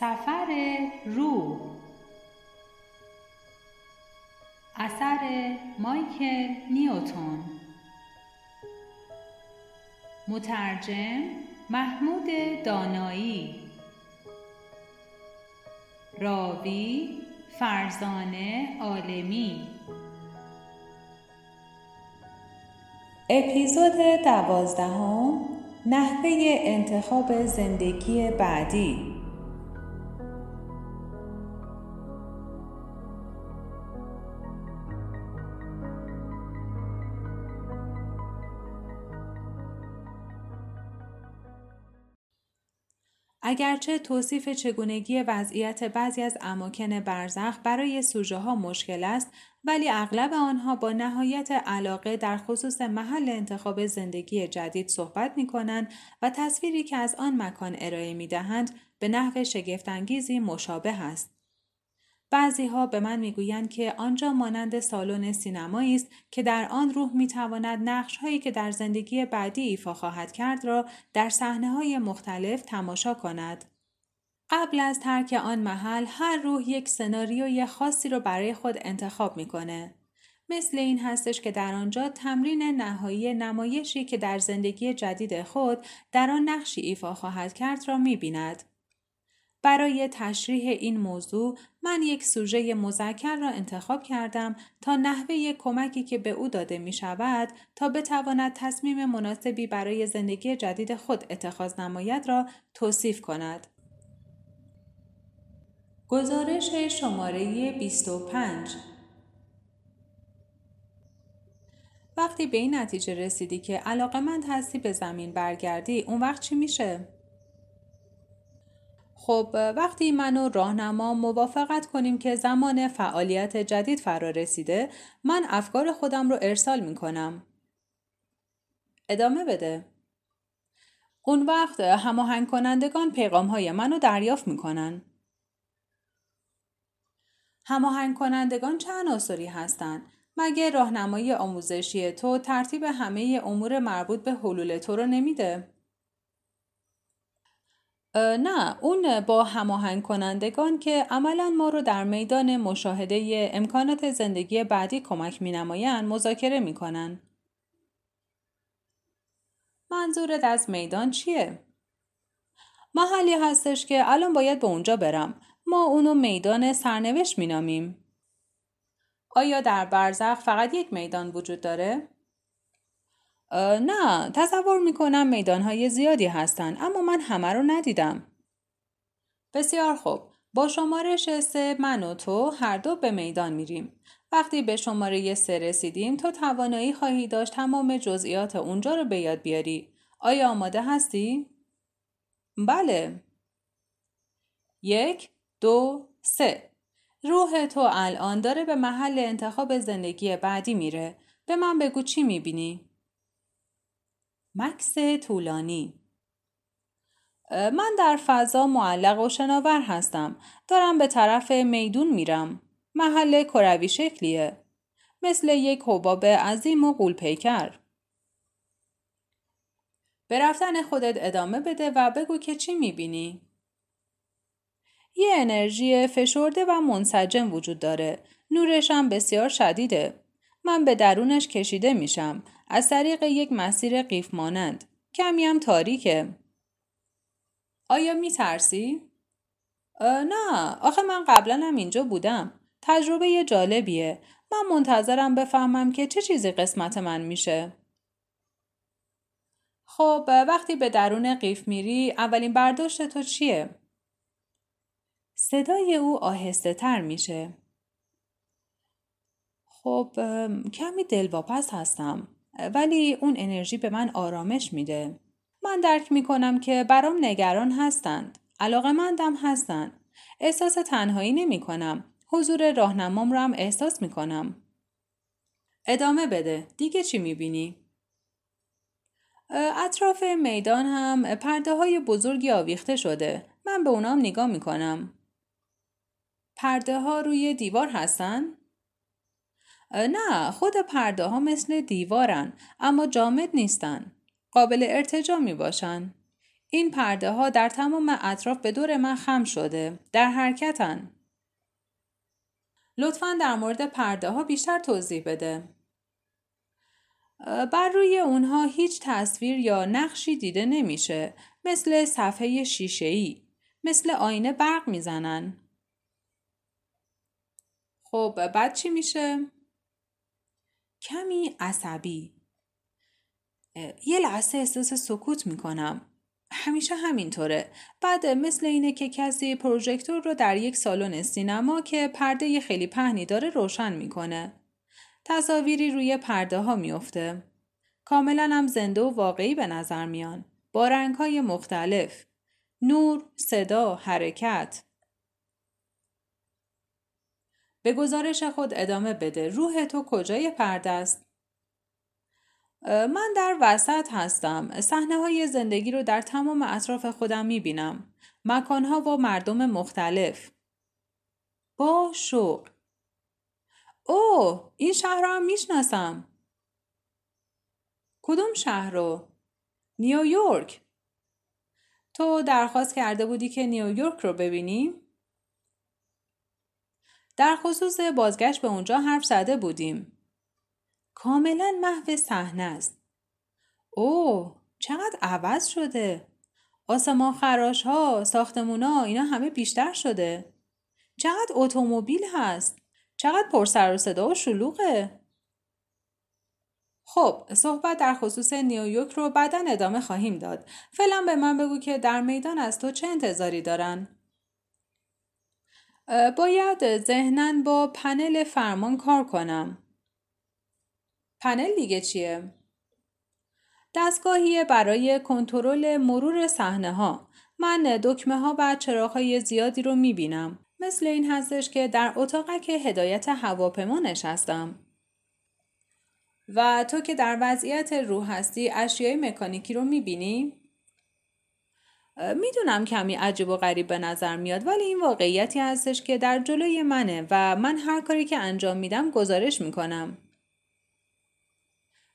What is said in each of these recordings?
سفر روح. اثر مایکل نیوتون مترجم محمود دانایی. راوی فرزانه عالمی. اپیزود دوازدهم نحوه انتخاب زندگی بعدی. اگرچه توصیف چگونگی وضعیت بعضی از اماکن برزخ برای سوژه ها مشکل است ولی اغلب آنها با نهایت علاقه در خصوص محل انتخاب زندگی جدید صحبت می کنند و تصویری که از آن مکان ارائه می دهند به نحو شگفتانگیزی مشابه است. بعضی ها به من می‌گویند که آنجا مانند سالن سینمایی است که در آن روح می‌تواند نقش هایی که در زندگی بعدی ایفا خواهد کرد را در صحنه های مختلف تماشا کند. قبل از ترک آن محل هر روح یک سناریوی خاصی را برای خود انتخاب می‌کنه. مثل این هستش که در آنجا تمرین نهایی نمایشی که در زندگی جدید خود در آن نقشی ایفا خواهد کرد را می‌بیند. برای تشریح این موضوع من یک سوژه مذکر را انتخاب کردم تا نحوه کمکی که به او داده می شود تا بتواند تصمیم مناسبی برای زندگی جدید خود اتخاذ نماید را توصیف کند. گزارش شماره 25 وقتی به این نتیجه رسیدی که علاقه من هستی به زمین برگردی اون وقت چی میشه؟ خب وقتی من و راهنما موافقت کنیم که زمان فعالیت جدید فرا رسیده من افکار خودم رو ارسال می کنم. ادامه بده. اون وقت هماهنگ کنندگان پیغام های منو دریافت می‌کنن. هماهنگ کنندگان چه عناصری هستند؟ مگه راهنمای آموزشی تو ترتیب همه امور مربوط به حلول تو رو نمیده؟ نه اون با هماهنگ کنندگان که عملا ما رو در میدان مشاهده امکانات زندگی بعدی کمک می نماین مذاکره می کنن. منظورت از میدان چیه؟ محلی هستش که الان باید به اونجا برم. ما اونو میدان سرنوشت می نامیم. آیا در برزخ فقط یک میدان وجود داره؟ نه تصور می‌کنم میدانهای زیادی هستند اما من همه رو ندیدم. بسیار خوب. با شمارش سه من و تو هر دو به میدان میریم. وقتی به شماره سه رسیدیم تو توانایی خواهی داشت تمام جزئیات اونجا رو به یاد بیاری. آیا آماده هستی؟ بله. یک، دو، سه. روح تو الان داره به محل انتخاب زندگی بعدی میره. به من بگو چی می‌بینی؟ مکس طولانی من در فضا معلق و شناور هستم. دارم به طرف میدون میرم. محل کروی شکلیه. مثل یک حباب عظیم و قولپیکر. به رفتن خودت ادامه بده و بگو که چی می‌بینی؟ یه انرژی فشرده و منسجم وجود داره. نورش هم بسیار شدیده. من به درونش کشیده میشم از طریق یک مسیر قیف مانند. کمی هم تاریکه. آیا می ترسی؟ نه آخه من قبلا هم اینجا بودم. تجربه جالبیه. من منتظرم بفهمم که چه چیزی قسمت من میشه. خب وقتی به درون قیف میری اولین برداشت تو چیه؟ صدای او آهسته تر میشه. خب کمی دلواپس هستم. ولی اون انرژی به من آرامش میده. من درک می‌کنم که برام نگران هستند. علاقه مندم هستند. احساس تنهایی نمی کنم. حضور راهنمام رو هم احساس می کنم. ادامه بده. دیگه چی می بینی؟ اطراف میدان هم پرده های بزرگی آویخته شده. من به اونام نگاه می کنم. پرده ها روی دیوار هستن؟ نه خود پرده ها مثل دیوارن اما جامد نیستن. قابل ارتجا می باشن. این پرده ها در تمام اطراف به دور من خم شده. در حرکتن. لطفا در مورد پرده ها بیشتر توضیح بده. بر روی اونها هیچ تصویر یا نقشی دیده نمیشه مثل صفحه شیشه ای مثل آینه برق می‌زنن خب بعد چی میشه؟ کمی عصبی. یه لحظه احساس سکوت می‌کنم. همیشه همینطوره. بعد مثل اینه که کسی پروژکتور رو در یک سالن سینما که پرده خیلی پهنی داره روشن می‌کنه. تصاویری روی پرده ها میفته کاملا هم زنده و واقعی به نظر میان. با رنگ های مختلف. نور، صدا، حرکت. به گزارش خود ادامه بده روح تو کجای پرده است من در وسط هستم. صحنه های زندگی رو در تمام اطراف خودم می بینم. مکانها و مردم مختلف. با شوق. اوه این شهر هم می‌شناسم. کدوم شهر رو؟ نیویورک. تو درخواست کرده بودی که نیویورک رو ببینی؟ در خصوص بازگشت به اونجا حرف زده بودیم. کاملا محو صحنه است. اوه چقدر عوض شده. آسمان خراش ها، ساختمون ها اینا همه بیشتر شده. چقدر اتومبیل هست. چقدر پر سر و صدا و شلوغه. خب صحبت در خصوص نیویورک رو بعدا ادامه خواهیم داد. فعلا به من بگو که در میدان از تو چه انتظاری دارن؟ باید ذهنا با پنل فرمان کار کنم. پنل دیگه چیه؟ دستگاهی برای کنترل مرور صحنه ها. من دکمه ها و چراغ زیادی رو می‌بینم. مثل این هستش که در اتاقک هدایت هواپیما نشستم. و تو که در وضعیت روح هستی اشیای مکانیکی رو می‌بینی؟ می‌دونم کمی عجیب و غریب به نظر میاد ولی این واقعیتی هستش که در جلوی منه و من هر کاری که انجام میدم گزارش می‌کنم.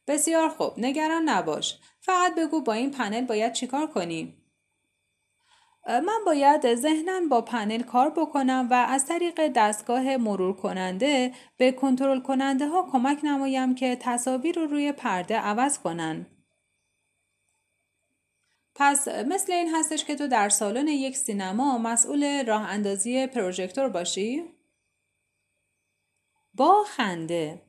بسیار خوب نگران نباش فقط بگو با این پنل باید چیکار کنی من باید ذهنا با پنل کار بکنم و از طریق دستگاه مرور کننده به کنترل کننده ها کمک نمایم که تصاویر رو روی پرده عوض کنن. پس مثل این هستش که تو در سالن یک سینما مسئول راه اندازی پروژکتور باشی؟ با خنده.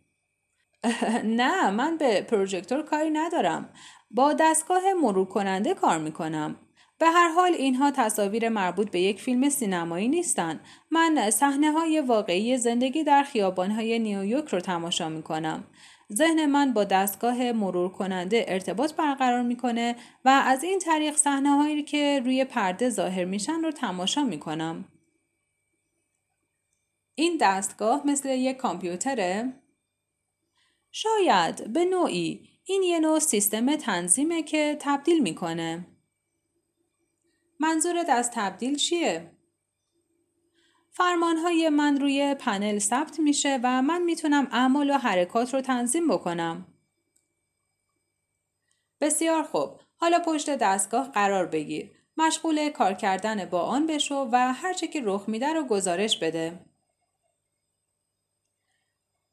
نه من به پروژکتور کاری ندارم. با دستگاه مرور کننده کار می‌کنم. به هر حال اینها تصاویر مربوط به یک فیلم سینمایی نیستند من صحنه های واقعی زندگی در خیابان های نیویورک رو تماشا می‌کنم. ذهن من با دستگاه مرور کننده ارتباط برقرار می‌کنه و از این طریق صحنه هایی که روی پرده ظاهر میشن رو تماشا می‌کنم این دستگاه مثل یک کامپیوتره شاید به نوعی این یه نوع سیستم تنظیمه که تبدیل می‌کنه. منظورت از تبدیل چیه؟ فرمانهای من روی پنل ثبت میشه و من می‌تونم اعمال و حرکات رو تنظیم بکنم. بسیار خوب. حالا پشت دستگاه قرار بگیر. مشغول کار کردن با آن بشو و هرچه که رخ میده رو گزارش بده.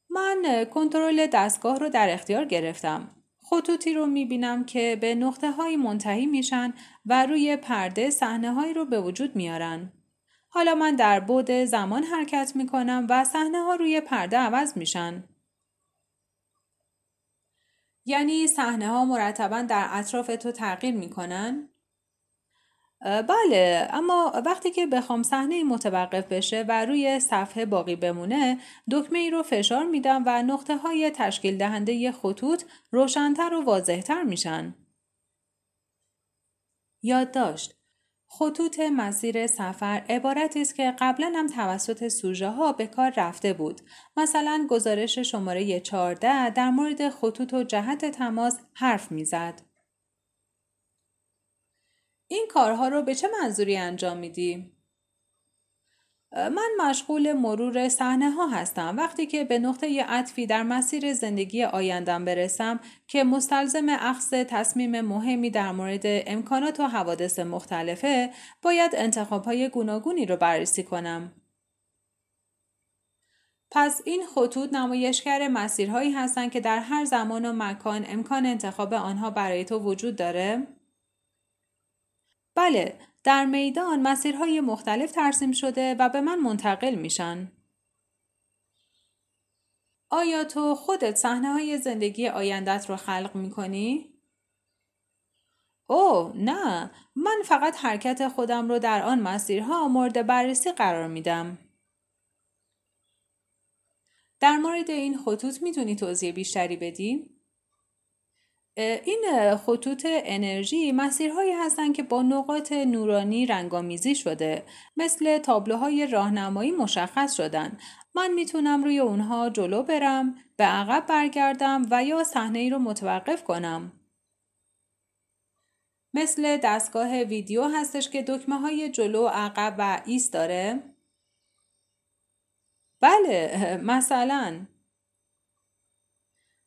من کنترل دستگاه رو در اختیار گرفتم. خطوطی رو می‌بینم که به نقطه های منتهی میشن و روی پرده صحنه هایی رو به وجود میارن. حالا من در بود زمان حرکت می‌کنم و صحنه ها روی پرده عوض میشن. یعنی صحنه ها مرتبا در اطراف تو تغییر می‌کنن؟ بله اما وقتی که بخوام صحنه متوقف بشه و روی صفحه باقی بمونه دکمه ای رو فشار میدم و نقطه های تشکیل دهنده خطوط روشنتر و واضحتر میشن. یادداشت خطوط مسیر سفر عبارتی است که قبلا هم توسط سوژه ها به کار رفته بود. مثلا گزارش شماره 14 در مورد خطوط و جهت تماس حرف می‌زد. این کارها رو به چه منظوری انجام میدی؟ من مشغول مرور صحنه ها هستم وقتی که به نقطه عطفی در مسیر زندگی آیندم برسم که مستلزم اخذ تصمیم مهمی در مورد امکانات و حوادث مختلفه باید انتخاب های گوناگونی رو بررسی کنم. پس این خطوط نمایشگر مسیرهایی هستند که در هر زمان و مکان امکان انتخاب آنها برای تو وجود داره؟ بله، در میدان مسیرهای مختلف ترسیم شده و به من منتقل میشن. آیا تو خودت صحنه های زندگی آیندت رو خلق می کنی؟ او نه من فقط حرکت خودم رو در آن مسیرها مورد بررسی قرار میدم. در مورد این خطوط می‌تونی توضیح بیشتری بدی؟ این خطوط انرژی مسیرهایی هستند که با نقاط نورانی رنگامیزی شده مثل تابلوهای راهنمایی مشخص شدن. من می‌تونم روی اونها جلو برم به عقب برگردم و یا صحنه ای رو متوقف کنم. مثل دستگاه ویدیو هستش که دکمه های جلو عقب و ایست داره. بله مثلا.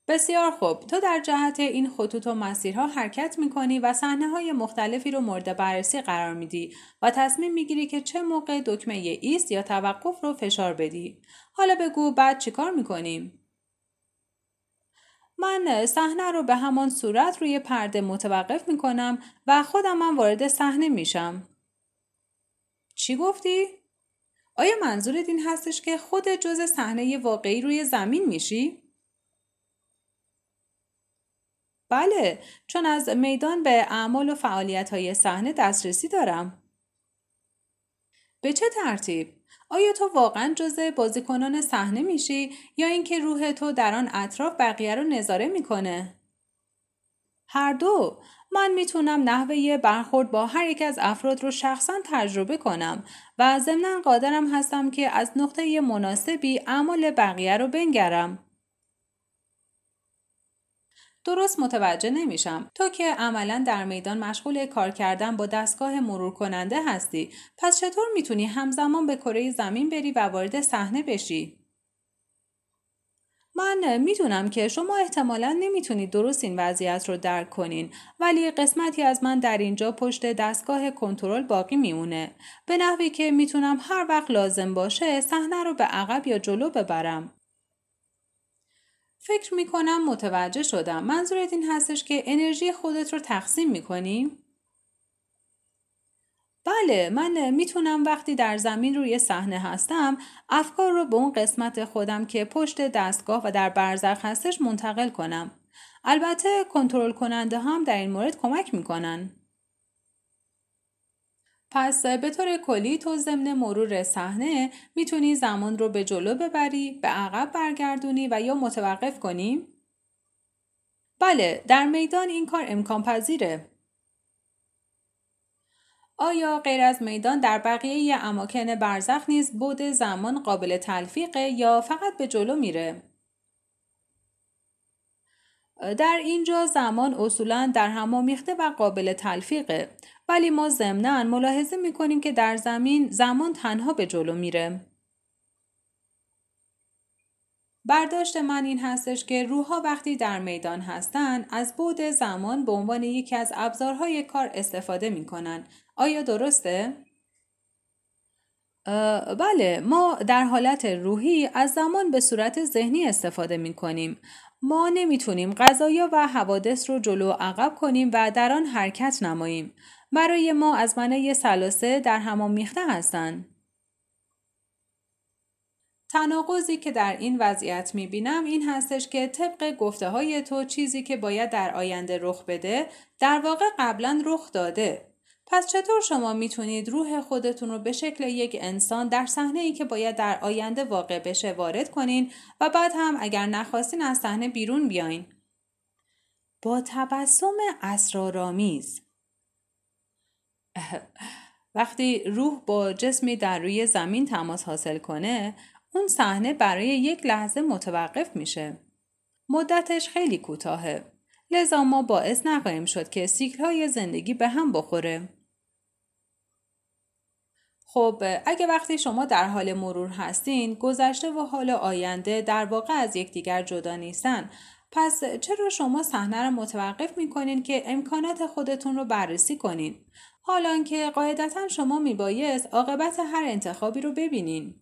بسیار خوب. تو در جهت این خطوط و مسیرها حرکت می‌کنی و صحنه های مختلفی رو مورد بررسی قرار میدی و تصمیم می‌گیری که چه موقع دکمه ایست یا توقف رو فشار بدی. حالا بگو بعد چیکار می‌کنیم؟ من صحنه رو به همان صورت روی پرده متوقف می‌کنم و خودم من وارد صحنه میشم. چی گفتی؟ آیا منظورت این هستش که خود جز صحنه واقعی روی زمین میشی؟ بله چون از میدان به اعمال و فعالیت های صحنه دسترسی دارم. به چه ترتیب؟ آیا تو واقعا جزء بازیکنان صحنه میشی یا اینکه روح تو در آن اطراف بقیه رو نظاره می‌کنه؟ هر دو من می‌تونم نحوه برخورد با هر یک از افراد رو شخصا تجربه کنم و ضمنا قادرم هستم که از نقطه مناسبی اعمال بقیه رو بنگرم. درست متوجه نمیشم. تو که عملا در میدان مشغول کار کردن با دستگاه مرور کننده هستی پس چطور می‌تونی همزمان به کره زمین بری و وارد صحنه بشی؟ من می‌دونم که شما احتمالا نمی‌تونید درست این وضعیت رو درک کنین ولی قسمتی از من در اینجا پشت دستگاه کنترل باقی میمونه. به نحوی که می‌تونم هر وقت لازم باشه صحنه رو به عقب یا جلو ببرم. فکر می کنم متوجه شدم. منظورت این هستش که انرژی خودت رو تقسیم می کنی؟ بله من می‌تونم وقتی در زمین روی صحنه هستم افکار رو به اون قسمت خودم که پشت دستگاه و در برزخ هستش منتقل کنم. البته کنترل کننده هم در این مورد کمک می‌کنن. پس به طور کلی تو ضمن مرور صحنه می‌تونی زمان رو به جلو ببری، به عقب برگردونی و یا متوقف کنی؟ بله، در میدان این کار امکان پذیره. آیا غیر از میدان در بقیه اماکن برزخ نیز بود زمان قابل تلفیقه یا فقط به جلو میره؟ در اینجا زمان اصولا در هم آمیخته و قابل تلفیقه ولی ما ضمنا ملاحظه می‌کنیم که در زمین زمان تنها به جلو میره. برداشت من این هستش که روحها وقتی در میدان هستند از بود زمان به عنوان یکی از ابزارهای کار استفاده می‌کنن. آیا درسته؟ بله ما در حالت روحی از زمان به صورت ذهنی استفاده می کنیم. ما نمی‌تونیم غذایا و حوادث رو جلو عقب کنیم و در آن حرکت نماییم. برای ما از منای سلاسه در همان میخته هستند. تناقضی که در این وضعیت می‌بینم این هستش که طبق گفته های تو چیزی که باید در آینده رخ بده در واقع قبلا رخ داده. پس چطور شما می‌تونید روح خودتون رو به شکل یک انسان در صحنه ای که باید در آینده واقع بشه وارد کنین و بعد هم اگر نخواستین از صحنه بیرون بیاین؟ با تبسم اسرارآمیز وقتی روح با جسمی در روی زمین تماس حاصل کنه اون صحنه برای یک لحظه متوقف میشه. مدتش خیلی کوتاهه. لذا ما باعث نخواهیم شد که سیکل های زندگی به هم بخوره. خب اگه وقتی شما در حال مرور هستین گذشته و حال آینده در واقع از یکدیگر جدا نیستن پس چرا شما صحنه رو متوقف می‌کنین که امکانات خودتون رو بررسی کنین حالان که قاعدتا شما میبایست عاقبت هر انتخابی رو ببینین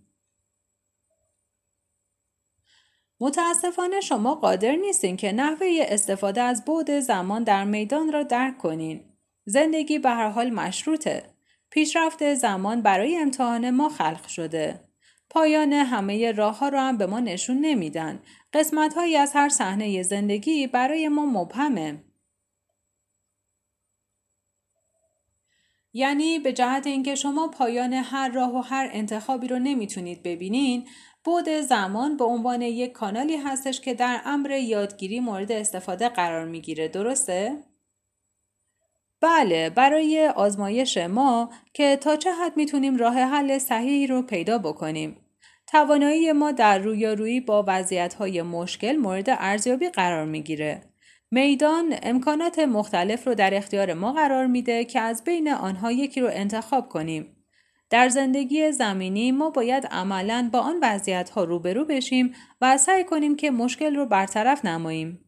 متاسفانه شما قادر نیستین که نحوه استفاده از بعد زمان در میدان را درک کنین. زندگی به هر حال مشروطه. پیشرفت زمان برای امتحان ما خلق شده. پایان همه راه ها را هم به ما نشون نمیدن. قسمت هایی از هر صحنه زندگی برای ما مبهمه. یعنی به جهت اینکه شما پایان هر راه و هر انتخابی رو نمی‌تونید ببینین بود زمان به عنوان یک کانالی هستش که در امر یادگیری مورد استفاده قرار می‌گیره درسته؟ بله برای آزمایش ما که تا چه حد می‌تونیم راه حل صحیحی رو پیدا بکنیم. توانایی ما در رویارویی با وضعیت های مشکل مورد ارزیابی قرار می‌گیره. میدان امکانات مختلف رو در اختیار ما قرار میده که از بین آنها یکی رو انتخاب کنیم. در زندگی زمینی ما باید عملا با آن وضعیت ها روبرو بشیم و سعی کنیم که مشکل رو برطرف نماییم.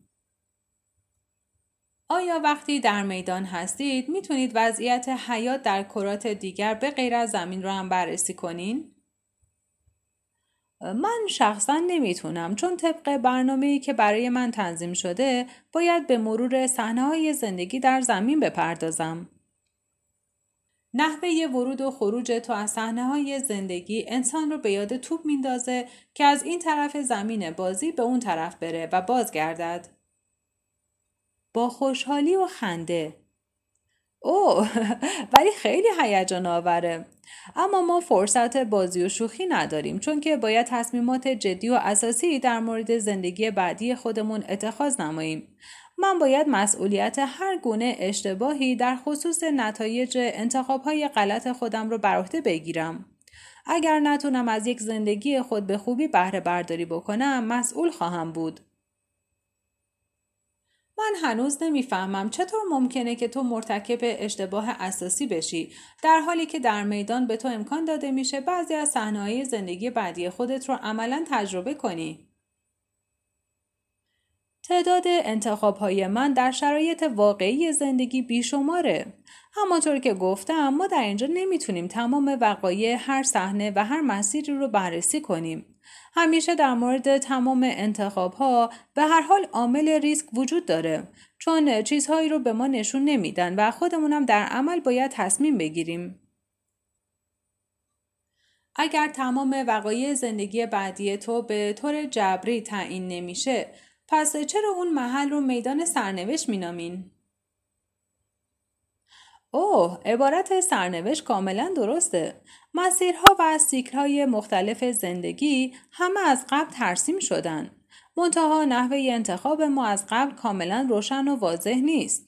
آیا وقتی در میدان هستید می‌تونید وضعیت حیات در کرات دیگر به غیر از زمین رو هم بررسی کنین؟ من شخصا نمی‌تونم چون طبق برنامه‌ای که برای من تنظیم شده باید به مرور صحنه های زندگی در زمین بپردازم. نحوه ورود و خروج تو از صحنه های زندگی انسان رو به یاد توپ میندازه که از این طرف زمین بازی به اون طرف بره و بازگردد. با خوشحالی و خنده اوه ولی خیلی هیجان آوره اما ما فرصت بازی و شوخی نداریم چون که باید تصمیمات جدی و اساسی در مورد زندگی بعدی خودمون اتخاذ نماییم من باید مسئولیت هر گونه اشتباهی در خصوص نتایج انتخابهای غلط خودم رو بر عهده بگیرم. اگر نتونم از یک زندگی خود به خوبی بهره برداری بکنم مسئول خواهم بود. من هنوز نمی‌فهمم چطور ممکنه که تو مرتکب اشتباه اساسی بشی در حالی که در میدان به تو امکان داده میشه بعضی از صحنه‌های زندگی بعدی خودت رو عملا تجربه کنی. تعداد انتخاب های من در شرایط واقعی زندگی بیشماره. همانطور که گفتم ما در اینجا نمی‌تونیم تمام وقایع هر صحنه و هر مسیری رو بررسی کنیم. همیشه در مورد تمام انتخاب ها به هر حال عامل ریسک وجود داره چون چیزهایی رو به ما نشون نمیدن و خودمونم در عمل باید تصمیم بگیریم. اگر تمام وقایع زندگی بعدی تو به طور جبری تعیین نمیشه پس چرا اون محل رو میدان سرنوشت مینامین؟ اوه عبارت سرنوشت کاملا درسته. مسیرها و سیکلهای مختلف زندگی همه از قبل ترسیم شدن. منتها نحوه انتخاب ما از قبل کاملا روشن و واضح نیست.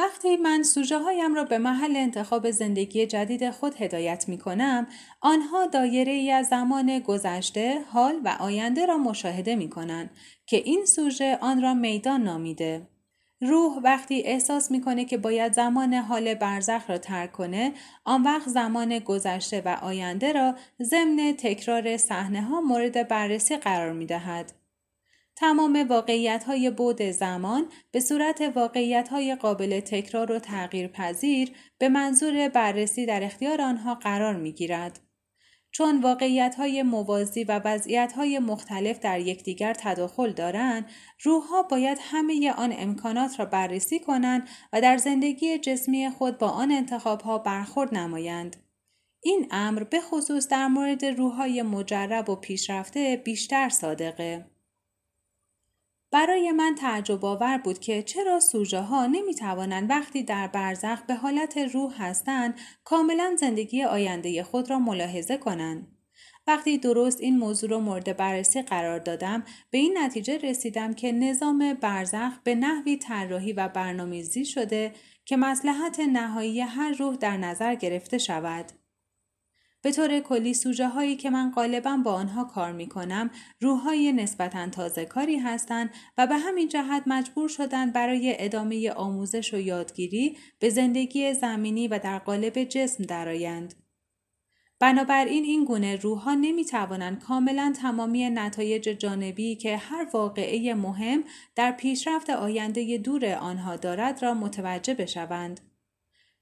وقتی من سوژه هایم را به محل انتخاب زندگی جدید خود هدایت می کنم، آنها دایره ای از زمان گذشته، حال و آینده را مشاهده می کنند که این سوژه آن را میدان نامیده. روح وقتی احساس می‌کنه که باید زمان حال برزخ را ترک کنه آن وقت زمان گذشته و آینده را ضمن تکرار صحنه ها مورد بررسی قرار می دهد. تمام واقعیت های بود زمان به صورت واقعیت های قابل تکرار و تغییر پذیر به منظور بررسی در اختیار آنها قرار می گیرد. چون واقعیت های موازی و وضعیت های مختلف در یکدیگر تداخل دارند، روحها باید همه آن امکانات را بررسی کنند و در زندگی جسمی خود با آن انتخاب ها برخورد نمایند. این امر به خصوص در مورد روحهای مجرب و پیشرفته بیشتر صادقه. برای من تعجب آور بود که چرا سوژه ها نمی توانند وقتی در برزخ به حالت روح هستند کاملا زندگی آینده خود را ملاحظه کنند. وقتی درست این موضوع را مورد بررسی قرار دادم به این نتیجه رسیدم که نظام برزخ به نحوی طراحی و برنامه‌ریزی شده که مسلحت نهایی هر روح در نظر گرفته شود. به طور کلی سوژه هایی که من غالبا با آنها کار می کنم روح های نسبتا تازه کاری هستند و به همین جهت مجبور شدن برای ادامه آموزش و یادگیری به زندگی زمینی و در قالب جسم درآیند. بنابراین این گونه روح ها نمی توانند کاملا تمامی نتایج جانبی که هر واقعه مهم در پیشرفت آینده دور آنها دارد را متوجه بشوند.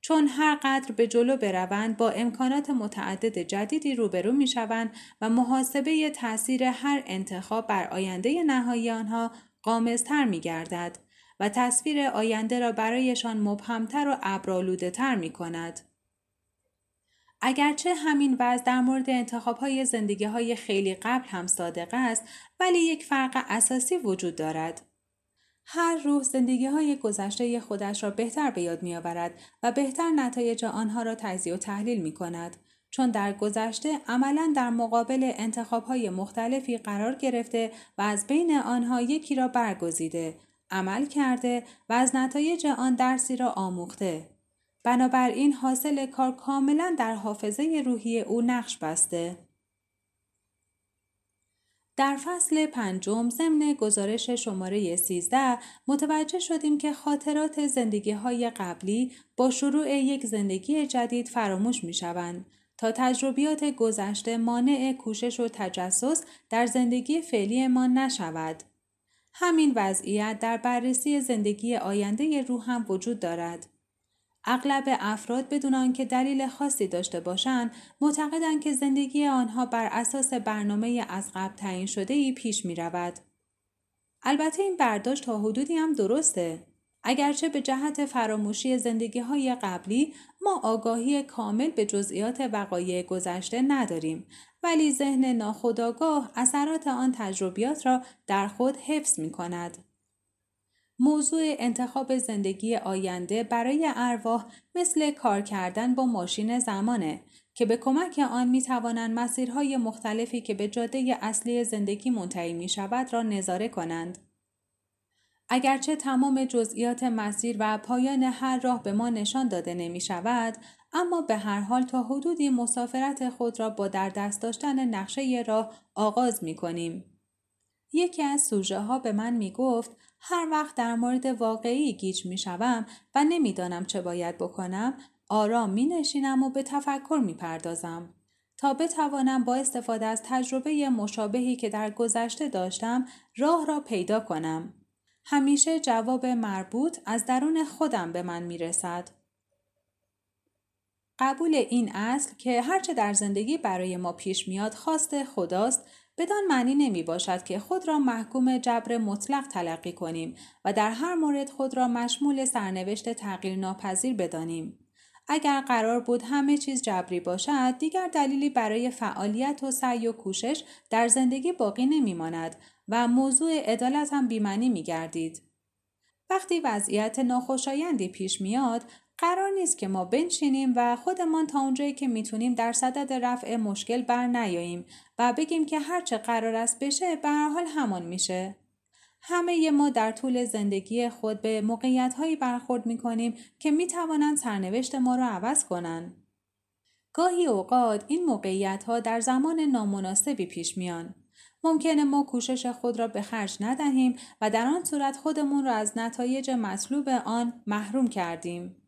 چون هر قدر به جلو بروند با امکانات متعدد جدیدی روبرو می شوند و محاسبه تاثیر هر انتخاب بر آینده نهایی آنها قامزتر می گردد و تصویر آینده را برایشان مبهمتر و ابرالوده تر می کند. اگرچه همین وضع در مورد انتخاب های زندگی های خیلی قبل هم صادق است ولی یک فرق اساسی وجود دارد. هر روح زندگی های گذشته خودش را بهتر به یاد می آورد و بهتر نتایج آنها را تجزیه و تحلیل می کند. چون در گذشته عملا در مقابل انتخاب های مختلفی قرار گرفته و از بین آنها یکی را برگزیده، عمل کرده و از نتایج آن درسی را آموخته. بنابراین حاصل کار کاملا در حافظه روحی او نقش بسته. در فصل پنجم ضمن گزارش شماره 13 متوجه شدیم که خاطرات زندگی های قبلی با شروع یک زندگی جدید فراموش می شوند تا تجربیات گذشته مانع کوشش و تجسس در زندگی فعلی ما نشود. همین وضعیت در بررسی زندگی آینده روح هم وجود دارد. اغلب افراد بدون آنکه دلیل خاصی داشته باشند معتقدند که زندگی آنها بر اساس برنامه از قبل تعیین شده ای پیش می رود. البته این برداشت تا حدودی هم درسته. اگرچه به جهت فراموشی زندگی های قبلی ما آگاهی کامل به جزئیات وقایع گذشته نداریم ولی ذهن ناخودآگاه اثرات آن تجربیات را در خود حفظ می کند. موضوع انتخاب زندگی آینده برای ارواح مثل کار کردن با ماشین زمانه که به کمک آن می توانند مسیرهای مختلفی که به جاده اصلی زندگی منتهی می شود را نظاره کنند. اگرچه تمام جزئیات مسیر و پایان هر راه به ما نشان داده نمی شود، اما به هر حال تا حدودی مسافرت خود را با در دست داشتن نقشه راه آغاز می کنیم. یکی از سوژه ها به من می گفت هر وقت در مورد واقعی گیج می شوم و نمی‌دانم چه باید بکنم آرام می نشینم و به تفکر می پردازم. تا بتوانم با استفاده از تجربه مشابهی که در گذشته داشتم راه را پیدا کنم. همیشه جواب مربوط از درون خودم به من می رسد. قبول این اصل که هرچه در زندگی برای ما پیش میاد خواست خداست بدان معنی نمی باشد که خود را محکوم جبر مطلق تلقی کنیم و در هر مورد خود را مشمول سرنوشت تغییر ناپذیر بدانیم. اگر قرار بود همه چیز جبری باشد دیگر دلیلی برای فعالیت و سعی و کوشش در زندگی باقی نمی ماند و موضوع عدالت هم بیمنی می گردید. وقتی وضعیت ناخوشایندی پیش میاد قرار نیست که ما بنشینیم و خودمان تا اونجایی که می‌تونیم در صدد رفع مشکل بر نیاییم و بگیم که هرچه قرار است بشه به هر حال همان میشه. همه ما در طول زندگی خود به موقعیت هایی برخورد می کنیم که می توانند سرنوشت ما را عوض کنند. گاهی اوقات این موقعیت ها در زمان نامناسبی پیش میان. ممکنه ما کوشش خود را به خرج ندهیم و در آن صورت خودمون را از نتایج مطلوب آن محروم کردیم.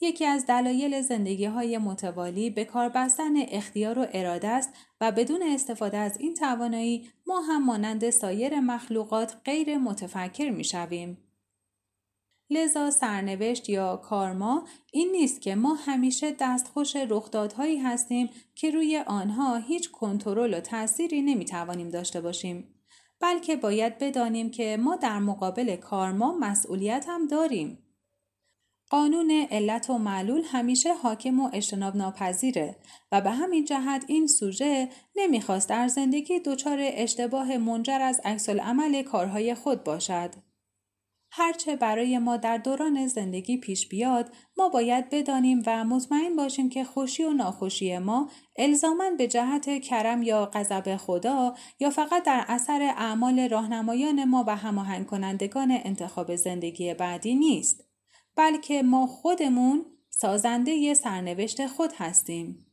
یکی از دلایل زندگی های متوالی به کار بستن اختیار و اراده است و بدون استفاده از این توانایی ما هم مانند سایر مخلوقات غیر متفکر می شویم. لذا سرنوشت یا کارما این نیست که ما همیشه دستخوش رخدادهایی هستیم که روی آنها هیچ کنترل و تأثیری نمی‌توانیم داشته باشیم بلکه باید بدانیم که ما در مقابل کارما مسئولیت هم داریم قانون علت و معلول همیشه حاکم و اجتناب ناپذیره و به همین جهت این سوژه نمی‌خواست در زندگی دچار اشتباه منجر از عکس عمل کارهای خود باشد. هرچه برای ما در دوران زندگی پیش بیاد ما باید بدانیم و مطمئن باشیم که خوشی و ناخوشی ما الزاما به جهت کرم یا غضب خدا یا فقط در اثر اعمال راهنمایان ما و هماهنگ کنندگان انتخاب زندگی بعدی نیست بلکه ما خودمون سازنده سرنوشت خود هستیم.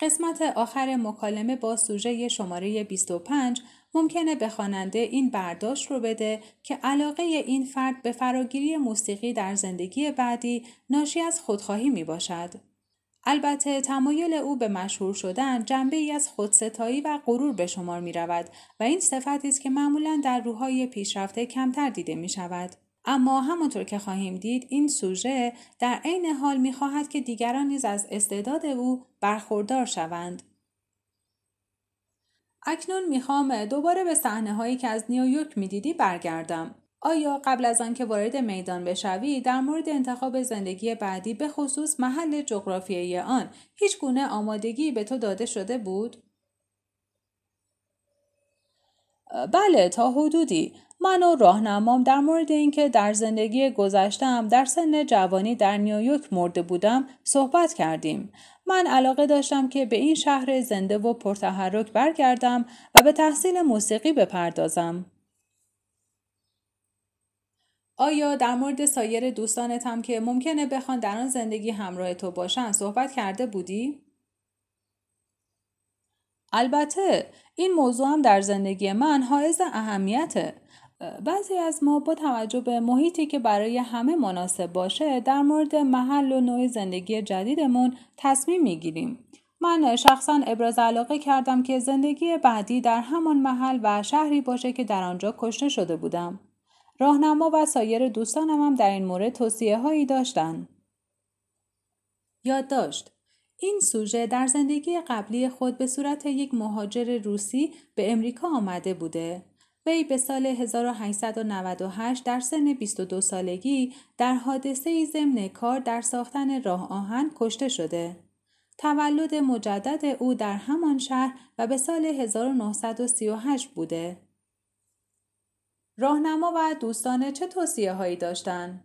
قسمت آخر مکالمه با سوژه شماره 25 ممکنه به خواننده این برداشت رو بده که علاقه این فرد به فراگیری موسیقی در زندگی بعدی ناشی از خودخواهی می باشد. البته تمایل او به مشهور شدن جنبه ای از خودستایی و غرور به شمار می رود و این صفتی است که معمولا در روحهای پیشرفته کمتر دیده می شود. اما همانطور که خواهیم دید این سوژه در عین حال می‌خواهد که دیگران نیز از استعداد او برخوردار شوند. اکنون می‌خوام دوباره به صحنه هایی که از نیویورک می‌دیدی برگردم. آیا قبل از آنکه وارد میدان بشوی در مورد انتخاب زندگی بعدی به خصوص محل جغرافیایی آن هیچ گونه آمادگی به تو داده شده بود؟ بله تا حدودی. من و راهنمام در مورد اینکه در زندگی گذشتم در سن جوانی در نیویورک مرده بودم صحبت کردیم. من علاقه داشتم که به این شهر زنده و پرتحرک برگردم و به تحصیل موسیقی بپردازم. آیا در مورد سایر دوستانت هم که ممکنه بخوان در آن زندگی همراه تو باشن صحبت کرده بودی؟ البته این موضوع هم در زندگی من حائز اهمیته. بعضی از ما با توجه به محیطی که برای همه مناسب باشه در مورد محل و نوع زندگی جدیدمون تصمیم می‌گیریم. من شخصا ابراز علاقه کردم که زندگی بعدی در همان محل و شهری باشه که در آنجا کشته شده بودم. راهنما و سایر دوستانم هم در این مورد توصیه هایی داشتن. یاد داشت. این سوژه در زندگی قبلی خود به صورت یک مهاجر روسی به امریکا آمده بوده وی به سال 1898 در سن 22 سالگی در حادثه ضمن کار در ساختن راه آهن کشته شده. تولد مجدد او در همان شهر و به سال 1938 بوده. راهنما و دوستانه چه توصیه هایی داشتند؟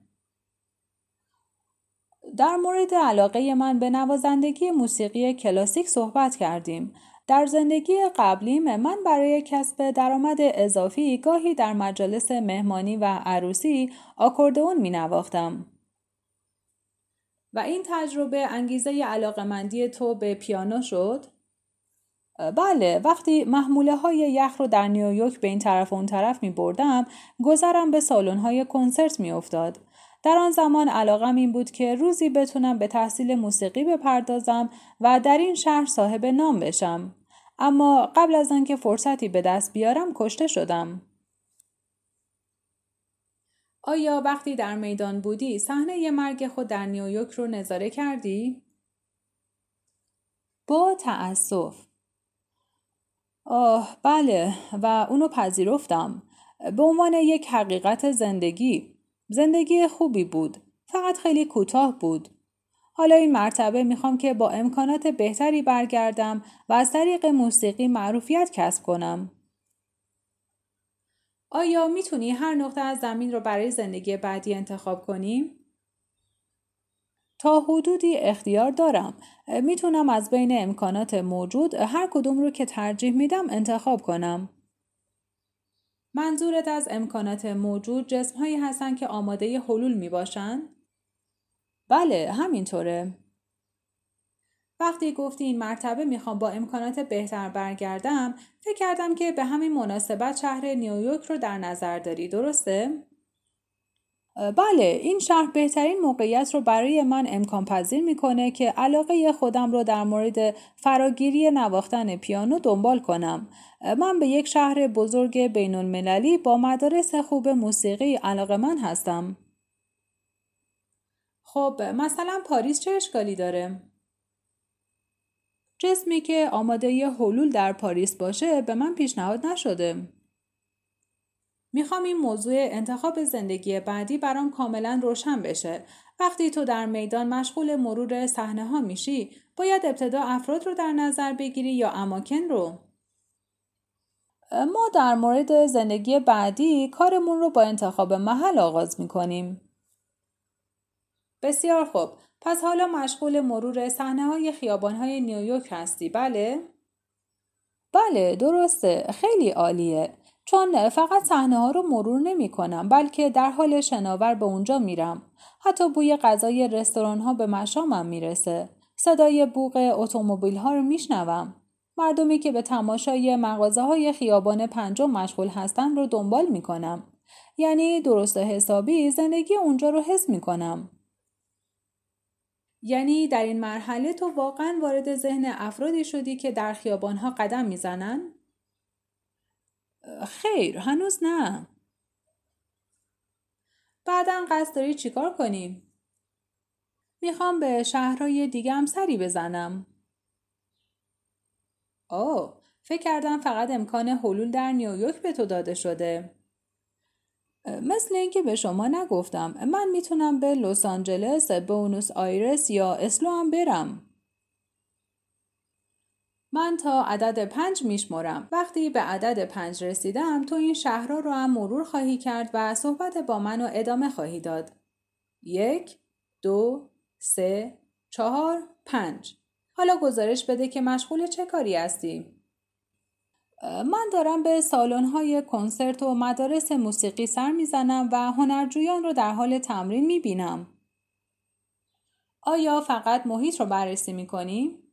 در مورد علاقه من به نوازندگی موسیقی کلاسیک صحبت کردیم در زندگی قبلیم من برای کسب درآمد اضافی گاهی در مجالس مهمانی و عروسی آکوردئون می نواختم. و این تجربه انگیزه علاقمندی تو به پیانو شد؟ بله وقتی محموله های یخ رو در نیویورک به این طرف و اون طرف می بردم گذرم به سالن های کنسرت می افتاد. در آن زمان علاقم این بود که روزی بتونم به تحصیل موسیقی بپردازم و در این شهر صاحب نام بشم. اما قبل از آنکه فرصتی به دست بیارم کشته شدم. آیا وقتی در میدان بودی صحنه مرگ خود در نیویورک رو نظاره کردی؟ با تأسف آه بله و اونو پذیرفتم به عنوان یک حقیقت زندگی زندگی خوبی بود. فقط خیلی کوتاه بود. حالا این مرتبه می‌خوام که با امکانات بهتری برگردم و از طریق موسیقی معروفیت کسب کنم. آیا می‌تونی هر نقطه از زمین رو برای زندگی بعدی انتخاب کنیم؟ تا حدودی اختیار دارم. می‌تونم از بین امکانات موجود هر کدوم رو که ترجیح میدم انتخاب کنم. منظورت از امکانات موجود جسم هایی هستند که آماده حلول می باشند؟ بله همینطوره. وقتی گفتی این مرتبه می‌خوام با امکانات بهتر برگردم فکر کردم که به همین مناسبت شهر نیویورک رو در نظر داری درسته؟ بله این شهر بهترین موقعیت رو برای من امکان پذیر می‌کنه که علاقه خودم رو در مورد فراگیری نواختن پیانو دنبال کنم من به یک شهر بزرگ بین المللی با مدارس خوب موسیقی علاقه من هستم خب مثلا پاریس چه اشکالی داره؟ جسمی که آماده ی حلول در پاریس باشه به من پیشنهاد نشده. می‌خوام این موضوع انتخاب زندگی بعدی برام کاملا روشن بشه. وقتی تو در میدان مشغول مرور صحنه ها میشی، باید ابتدا افراد رو در نظر بگیری یا اماکن رو؟ ما در مورد زندگی بعدی کارمون رو با انتخاب محل آغاز می‌کنیم. بسیار خوب. پس حالا مشغول مرور صحنه های خیابان های نیویورک هستی بله؟ بله درسته خیلی عالیه چون فقط صحنه ها رو مرور نمی کنم بلکه در حال شناور به اونجا میرم حتی بوی غذای رستوران ها به مشامم می‌رسه صدای بوق اتومبیل ها رو میشنوم مردمی که به تماشای مغازه های خیابان پنجم مشغول هستن رو دنبال می کنم. یعنی درست حسابی زندگی اونجا رو حس می کنم. یعنی در این مرحله تو واقعا وارد ذهن افرادی شدی که در خیابانها قدم می‌زنن؟ خیر هنوز نه بعدا قصد داری چیکار کنیم؟ می‌خوام به شهرهای دیگه هم سری بزنم آه فکر کردم فقط امکان حلول در نیویورک به تو داده شده مثل اینکه به شما نگفتم من می‌تونم به لس آنجلس، بونوس آیرس یا اسلو هم برم. من تا عدد پنج میشمرم. وقتی به عدد پنج رسیدم تو این شهرها رو هم مرور خواهی کرد و صحبت با من رو ادامه خواهی داد. یک، دو، سه، چهار، پنج. حالا گزارش بده که مشغول چه کاری هستی؟ من دارم به های کنسرت و مدارس موسیقی سر می‌زنم و هنرجویان رو در حال تمرین می‌بینم. آیا فقط محیط رو بررسی می‌کنی؟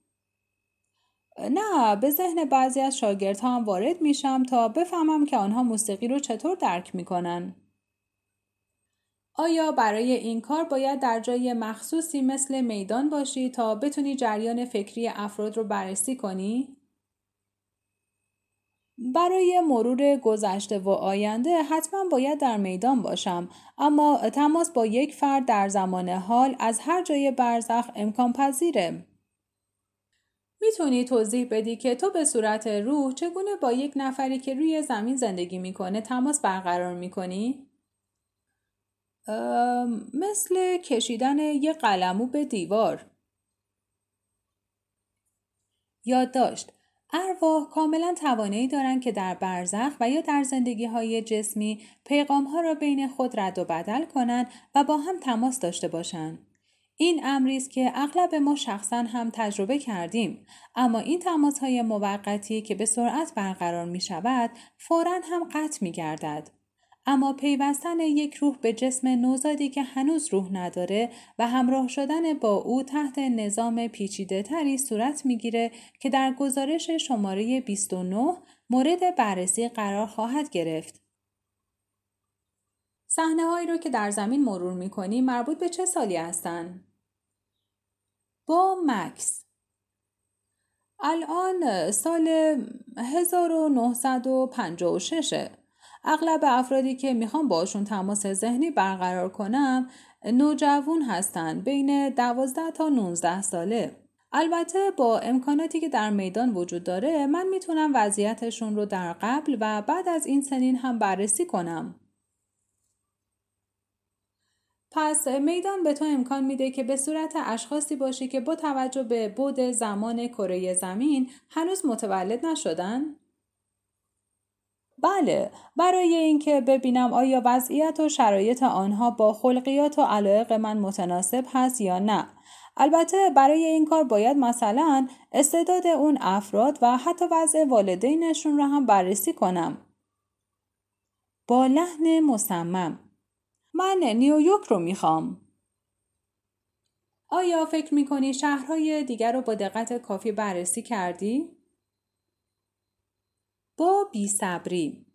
نه به ذهن بعضی از شاگردها هم وارد میشم تا بفهمم که آنها موسیقی رو چطور درک می‌کنن. آیا برای این کار باید در جای مخصوصی مثل میدان باشی تا بتونی جریان فکری افراد رو بررسی کنی؟ برای مرور گذشته و آینده حتما باید در میدان باشم اما تماس با یک فرد در زمان حال از هر جای برزخ امکان پذیره. می‌تونی توضیح بدی که تو به صورت روح چگونه با یک نفری که روی زمین زندگی می‌کنه تماس برقرار می‌کنی؟ مثل کشیدن یک قلمو به دیوار. یادداشت ارواح کاملا توانایی دارند که در برزخ و یا در زندگی های جسمی پیغام ها را بین خود رد و بدل کنند و با هم تماس داشته باشند. این امری است که اغلب ما شخصا هم تجربه کردیم اما این تماس های موقتی که به سرعت برقرار می شود فورا هم قطع می گردد. اما پیوستن یک روح به جسم نوزادی که هنوز روح نداره و همراه شدن با او تحت نظام پیچیده تری صورت می‌گیره که در گزارش شماره 29 مورد بررسی قرار خواهد گرفت. صحنه هایی رو که در زمین مرور می‌کنی مربوط به چه سالی هستند؟ با مکس الان سال 1956 اغلب افرادی که می‌خوام باشون تماس ذهنی برقرار کنم نوجوان هستند بین 12 تا 19 ساله البته با امکاناتی که در میدان وجود داره من می‌تونم وضعیتشون رو در قبل و بعد از این سنین هم بررسی کنم. پس میدان به تو امکان میده که به صورت اشخاصی باشی که با توجه به بود زمان کره زمین هنوز متولد نشدن؟ بله برای اینکه ببینم آیا وضعیت و شرایط آنها با خلقیات و علایق من متناسب هست یا نه. البته برای این کار باید مثلا استعداد اون افراد و حتی وضع والدینشون را هم بررسی کنم. با لحن مصمم. من نیویورک رو می‌خوام. آیا فکر می‌کنی شهرهای دیگر رو با دقت کافی بررسی کردی؟ با بی صبری.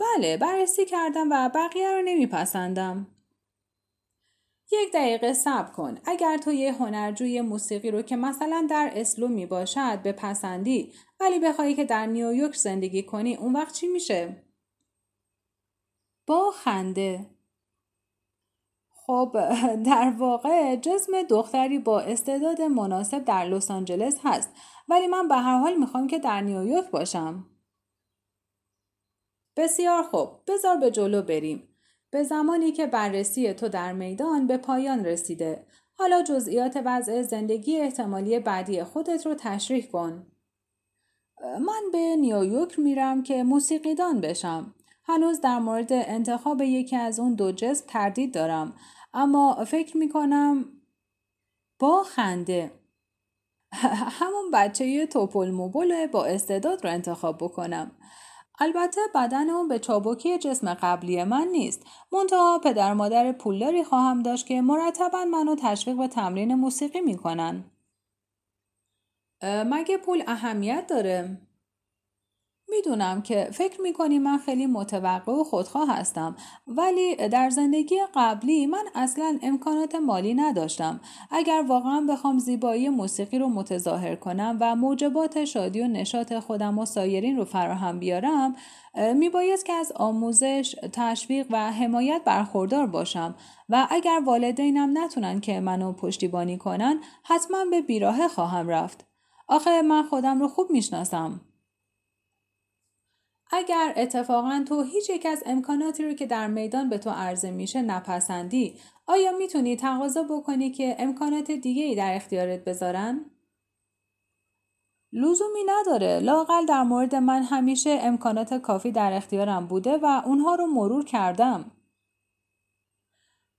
بله بررسی کردم و بقیه رو نمیپسندم. یک دقیقه صبر کن. اگر تو یه هنرجوی موسیقی رو که مثلا در اسلو می باشد بپسندی ولی بخوای که در نیویورک زندگی کنی اون وقت چی میشه؟ با خنده خب در واقع جسم دختری با استعداد مناسب در لس آنجلس هست ولی من به هر حال می‌خوام که در نیویورک باشم. بسیار خوب بذار به جلو بریم. به زمانی که بررسی تو در میدان به پایان رسیده حالا جزئیات وضع زندگی احتمالی بعدی خودت رو تشریح کن. من به نیویورک میرم که موسیقیدان بشم. هنوز در مورد انتخاب یکی از اون دو جسم تردید دارم اما فکر می‌کنم با خنده. همون بچه توپل موبل با استعداد رو انتخاب بکنم. البته بدن اون به چابکی جسم قبلی من نیست. منتها پدر مادر پولداری خواهم داشت که مرتبا منو تشویق به تمرین موسیقی می‌کنن. مگه پول اهمیت داره؟ می‌دونم که فکر می‌کنی من خیلی متوقع و خودخواه هستم ولی در زندگی قبلی من اصلا امکانات مالی نداشتم. اگر واقعا بخوام زیبایی موسیقی رو متظاهر کنم و موجبات شادی و نشاط خودم و سایرین رو فراهم بیارم میباید که از آموزش تشویق و حمایت برخوردار باشم. و اگر والدینم نتونن که منو پشتیبانی کنن حتما به بیراهه خواهم رفت. آخه من خودم رو خوب می‌شناسم. اگر اتفاقا تو هیچ یک از امکاناتی رو که در میدان به تو عرضه میشه نپسندی آیا می‌تونی تقاضا بکنی که امکانات دیگه ای در اختیارت بذارن؟ لزومی نداره. لاقل در مورد من همیشه امکانات کافی در اختیارم بوده و اونها رو مرور کردم.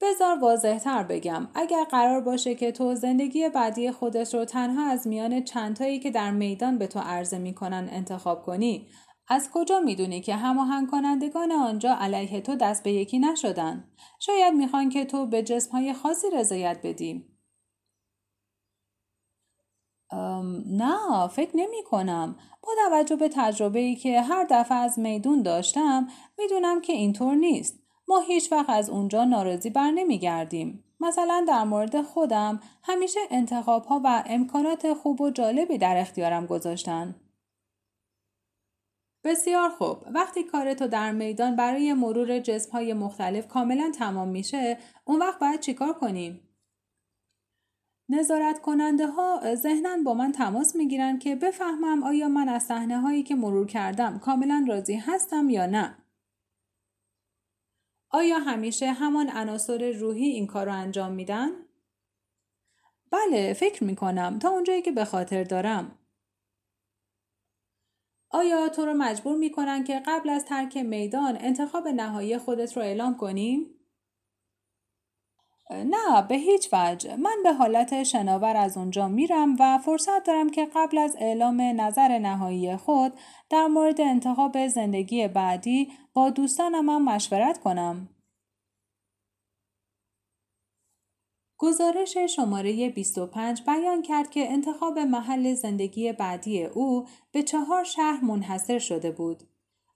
بذار واضحتر بگم. اگر قرار باشه که تو زندگی بعدی خودت رو تنها از میان چندتایی که در میدان به تو عرضه می‌کنن انتخاب کنی از کجا می‌دونی که هماهنگ کنندگان آنجا علیه تو دست به یکی نشدن؟ شاید می‌خوان که تو به جسمهای خاصی رضایت بدی. نه فکر نمی کنم. با توجه به تجربه ای که هر دفعه از میدون داشتم می‌دونم که اینطور نیست. ما هیچ وقت از اونجا ناراضی بر نمی گردیم. مثلا در مورد خودم همیشه انتخاب ها و امکانات خوب و جالبی در اختیارم گذاشتن. بسیار خوب. وقتی کار تو در میدان برای مرور جسم های مختلف کاملا تمام میشه اون وقت باید چیکار کنیم؟ نظارت کننده ها ذهنا با من تماس می‌گیرن که بفهمم آیا من از صحنه هایی که مرور کردم کاملا راضی هستم یا نه. آیا همیشه همان عناصر روحی این کار رو انجام میدن؟ بله فکر می‌کنم. تا اونجایی که به خاطر دارم. آیا تو رو مجبور می‌کنن که قبل از ترک میدان انتخاب نهایی خودت رو اعلام کنیم؟ نه به هیچ وجه من به حالت شناور از اونجا میرم و فرصت دارم که قبل از اعلام نظر نهایی خود در مورد انتخاب زندگی بعدی با دوستانم هم مشورت کنم. گزارش شماره 25 بیان کرد که انتخاب محل زندگی بعدی او به چهار شهر منحصر شده بود.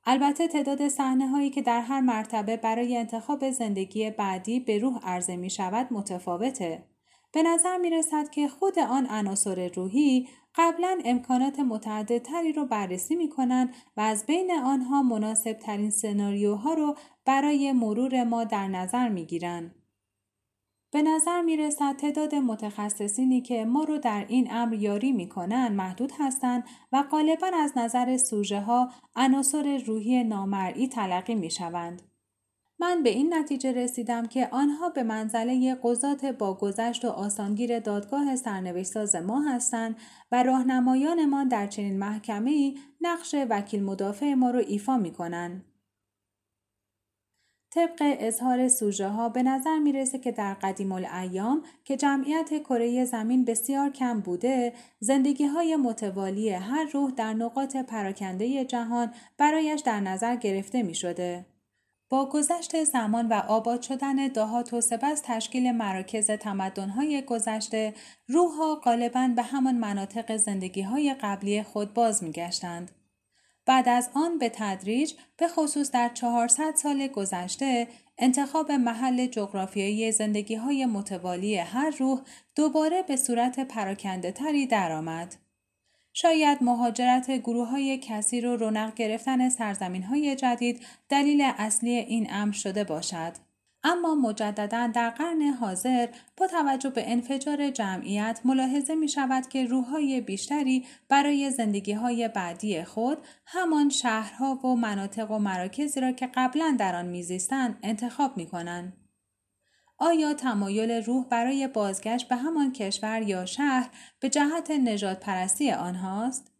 البته تعداد صحنه هایی که در هر مرتبه برای انتخاب زندگی بعدی به روح عرضه می شود متفاوته. به نظر می رسد که خود آن عناصر روحی قبلا امکانات متعددتری رو بررسی می کنند و از بین آنها مناسب ترین سناریوها رو برای مرور ما در نظر می گیرند. به نظر می رسد تعداد متخصصینی که ما رو در این امر یاری می کنن محدود هستند و غالبا از نظر سوژه ها عناصر روحی نامرئی تلقی می شوند. من به این نتیجه رسیدم که آنها به منزله قضات با گذشت و آسانگیر دادگاه سرنوشت ساز ما هستند و راهنمایانمان در چنین محکمه نقش وکیل مدافع ما رو ایفا می کنند. طبق اظهار سوژه ها به نظر می‌رسه که در قدیم الایام که جمعیت کره زمین بسیار کم بوده زندگی های متوالی هر روح در نقاط پراکنده جهان برایش در نظر گرفته می شده. با گذشت زمان و آباد شدن دهات و سپس تشکیل مراکز تمدنهای گذشته روحها غالبا به همان مناطق زندگی های قبلی خود باز میگشتند. بعد از آن به تدریج به خصوص در 400 سال گذشته انتخاب محل جغرافیایی زندگی های متوالی هر روح دوباره به صورت پراکنده تری درآمد. شاید مهاجرت گروه های کثیر و رونق گرفتن سرزمین های جدید دلیل اصلی این امر شده باشد. اما مجددا در قرن حاضر با توجه به انفجار جمعیت ملاحظه می شود که روحهای بیشتری برای زندگی های بعدی خود همان شهرها و مناطق و مراکزی را که قبلا در آن میزیستند انتخاب می کنند. آیا تمایل روح برای بازگشت به همان کشور یا شهر به جهت نجات پرستی آنهاست؟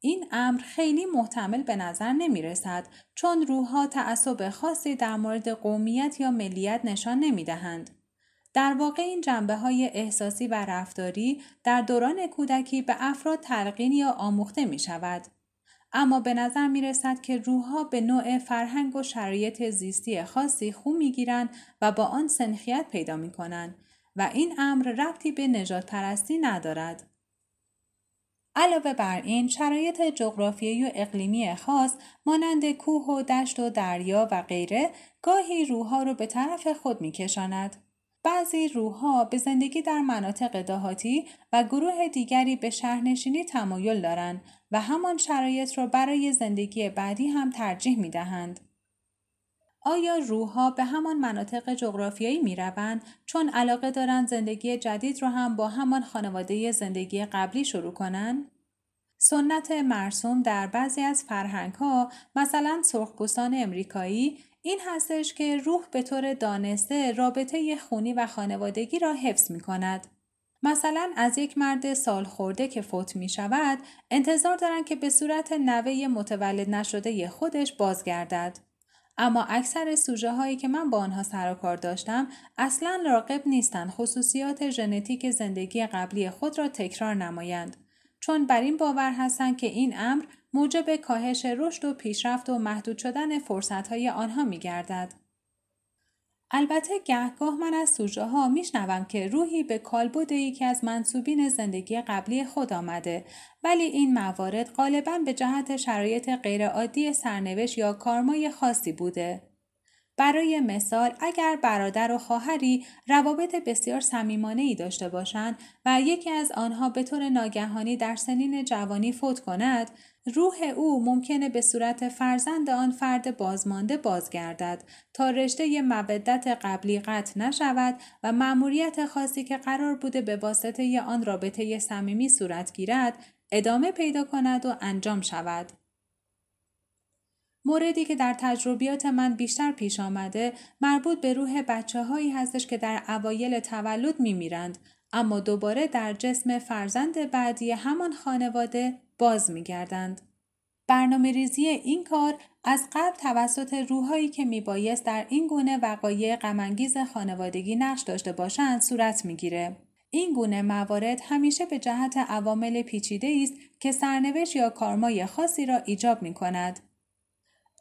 این امر خیلی محتمل به نظر نمی رسد چون روحها تعصب خاصی در مورد قومیت یا ملیت نشان نمی دهند. در واقع این جنبه های احساسی و رفتاری در دوران کودکی به افراد تلقین یا آموخته می شود. اما به نظر می رسد که روحها به نوع فرهنگ و شرایط زیستی خاصی خو می گیرند و با آن سنخیت پیدا می کنند و این امر ربطی به نجات پرستی ندارد. علاوه بر این شرایط جغرافیایی و اقلیمی خاص مانند کوه و دشت و دریا و غیره گاهی روحها رو به طرف خود میکشاند. بعضی روحها به زندگی در مناطق دهاتی و گروه دیگری به شهرنشینی تمایل دارند و همان شرایط را برای زندگی بعدی هم ترجیح می دهند. آیا روحها به همان مناطق جغرافیایی می روند چون علاقه دارند زندگی جدید را هم با همان خانواده زندگی قبلی شروع کنند؟ سنت مرسوم در بعضی از فرهنگ ها مثلا سرخپوستان امریکایی این هستش که روح به طور دانسته رابطه خونی و خانوادگی را حفظ می کند. مثلا از یک مرد سال خورده که فوت می شود انتظار دارند که به صورت نوه متولد نشده خودش بازگردد. اما اکثر سوژه هایی که من با آنها سر و کار داشتم اصلا راقب نیستند خصوصیات ژنتیک زندگی قبلی خود را تکرار نمایند چون بر این باور هستند که این امر موجب کاهش رشد و پیشرفت و محدود شدن فرصت های آنها می گردد. البته گهگاه من از سوژه ها میشنوم که روحی به کالبد یکی از منصوبین زندگی قبلی خود آمده ولی این موارد غالبا به جهت شرایط غیرعادی سرنوشت یا کارمای خاصی بوده. برای مثال اگر برادر و خواهری روابط بسیار صمیمانه ای داشته باشند و یکی از آنها به طور ناگهانی در سنین جوانی فوت کند روح او ممکنه به صورت فرزند آن فرد بازمانده بازگردد تا رشته مودت قبلی قطع نشود و مأموریت خاصی که قرار بوده به واسطه آن رابطه صمیمی صورت گیرد ادامه پیدا کند و انجام شود. موردی که در تجربیات من بیشتر پیش آمده مربوط به روح بچه هایی هستش که در اوایل تولد می میرند اما دوباره در جسم فرزند بعدی همان خانواده باز می گردند. برنامه ریزی این کار از قبل توسط روحهایی که می بایست در این گونه وقایع غمانگیز خانوادگی نقش داشته باشند صورت می‌گیره. این گونه موارد همیشه به جهت عوامل پیچیده است که سرنوشت یا کارمای خاصی را ایجاب می کند.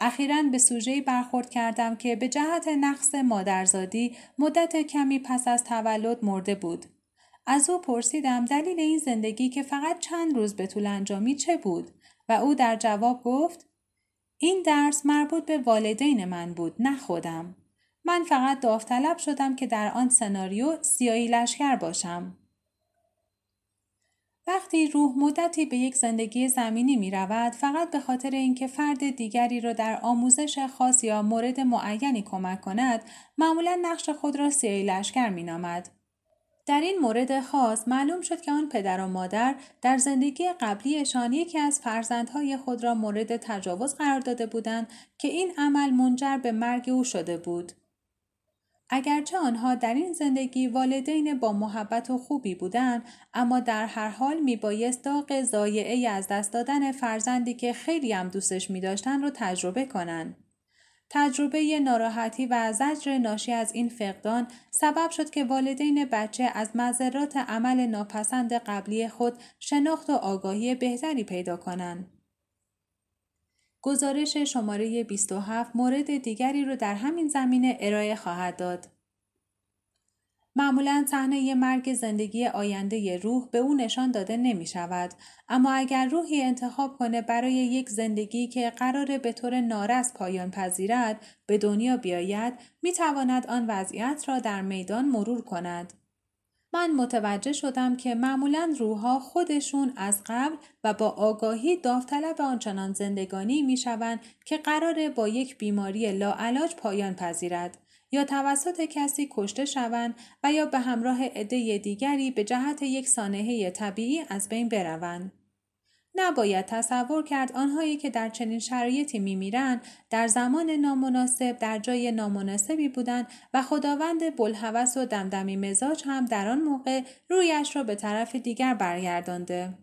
اخیرا به سوژه برخورد کردم که به جهت نقص مادرزادی مدت کمی پس از تولد مرده بود. از او پرسیدم دلیل این زندگی که فقط چند روز به طول انجامی چه بود و او در جواب گفت این درس مربوط به والدین من بود نه خودم. من فقط داوطلب شدم که در آن سناریو سیایی لشکر باشم. وقتی روح مدتی به یک زندگی زمینی می رود فقط به خاطر اینکه فرد دیگری را در آموزش خاص یا مورد معینی کمک کند معمولا نقش خود را سیایی لشکر می نامد. در این مورد خاص معلوم شد که آن پدر و مادر در زندگی قبلیشان یکی از فرزندهای خود را مورد تجاوز قرار داده بودند که این عمل منجر به مرگ او شده بود. اگرچه آنها در این زندگی والدین با محبت و خوبی بودند اما در هر حال میبایست داغ زایعه از دست دادن فرزندی که خیلی هم دوستش می داشتن رو تجربه کنند. تجربه ناراحتی و زجر ناشی از این فقدان سبب شد که والدین بچه از مذرات عمل ناپسند قبلی خود شناخت و آگاهی بهتری پیدا کنند. گزارش شماره 27 مورد دیگری رو در همین زمینه ارائه خواهد داد. معمولا صحنه مرگ زندگی آینده روح به او نشان داده نمی شود اما اگر روحی انتخاب کنه برای یک زندگی که قرار به طور نارس پایان پذیرد به دنیا بیاید می تواند آن وضعیت را در میدان مرور کند. من متوجه شدم که معمولا روحها خودشون از قبل و با آگاهی داوطلب آنچنان زندگانی می شوند که قراره با یک بیماری لاعلاج پایان پذیرد یا توسط کسی کشته شوند و یا به همراه عده دیگری به جهت یک سانحه طبیعی از بین بروند. نباید تصور کرد آنهایی که در چنین شرایطی میمیرند در زمان نامناسب در جای نامناسبی بودند و خداوند بلحوث و دمدمی مزاج هم در آن موقع رویش را به طرف دیگر برگردانده.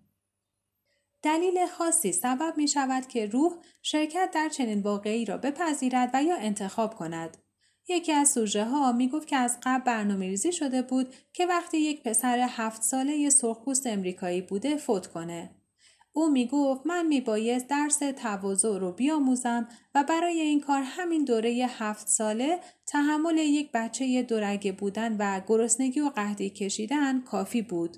دلیل خاصی سبب می شود که روح شرکت در چنین واقعی را بپذیرد و یا انتخاب کند. یکی از سوژه ها می گفت که از قبل برنامه ریزی شده بود که وقتی یک پسر هفت ساله سرخپوست امریکایی بوده فوت کنه. او می گفت من می بایست درس تواضع رو بیاموزم و برای این کار همین دوره هفت ساله تحمل یک بچه دورگه بودن و گرسنگی و قهدی کشیدن کافی بود.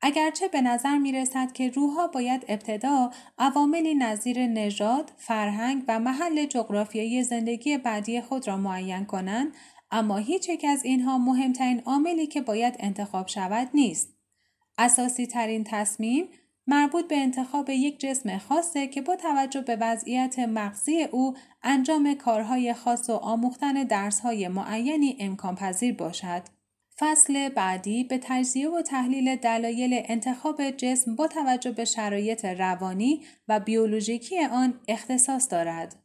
اگرچه به نظر می رسد که روحها باید ابتدا عواملی نظیر نژاد، فرهنگ و محل جغرافیایی زندگی بعدی خود را معین کنند، اما هیچ یک از اینها مهمترین عاملی که باید انتخاب شود نیست. اساسی ترین تصمیم مربوط به انتخاب یک جسم خاصه که با توجه به وضعیت مغزی او انجام کارهای خاص و آموختن درسهای معینی امکان پذیر باشد. فصل بعدی به تجزیه و تحلیل دلایل انتخاب جسم با توجه به شرایط روانی و بیولوژیکی آن اختصاص دارد.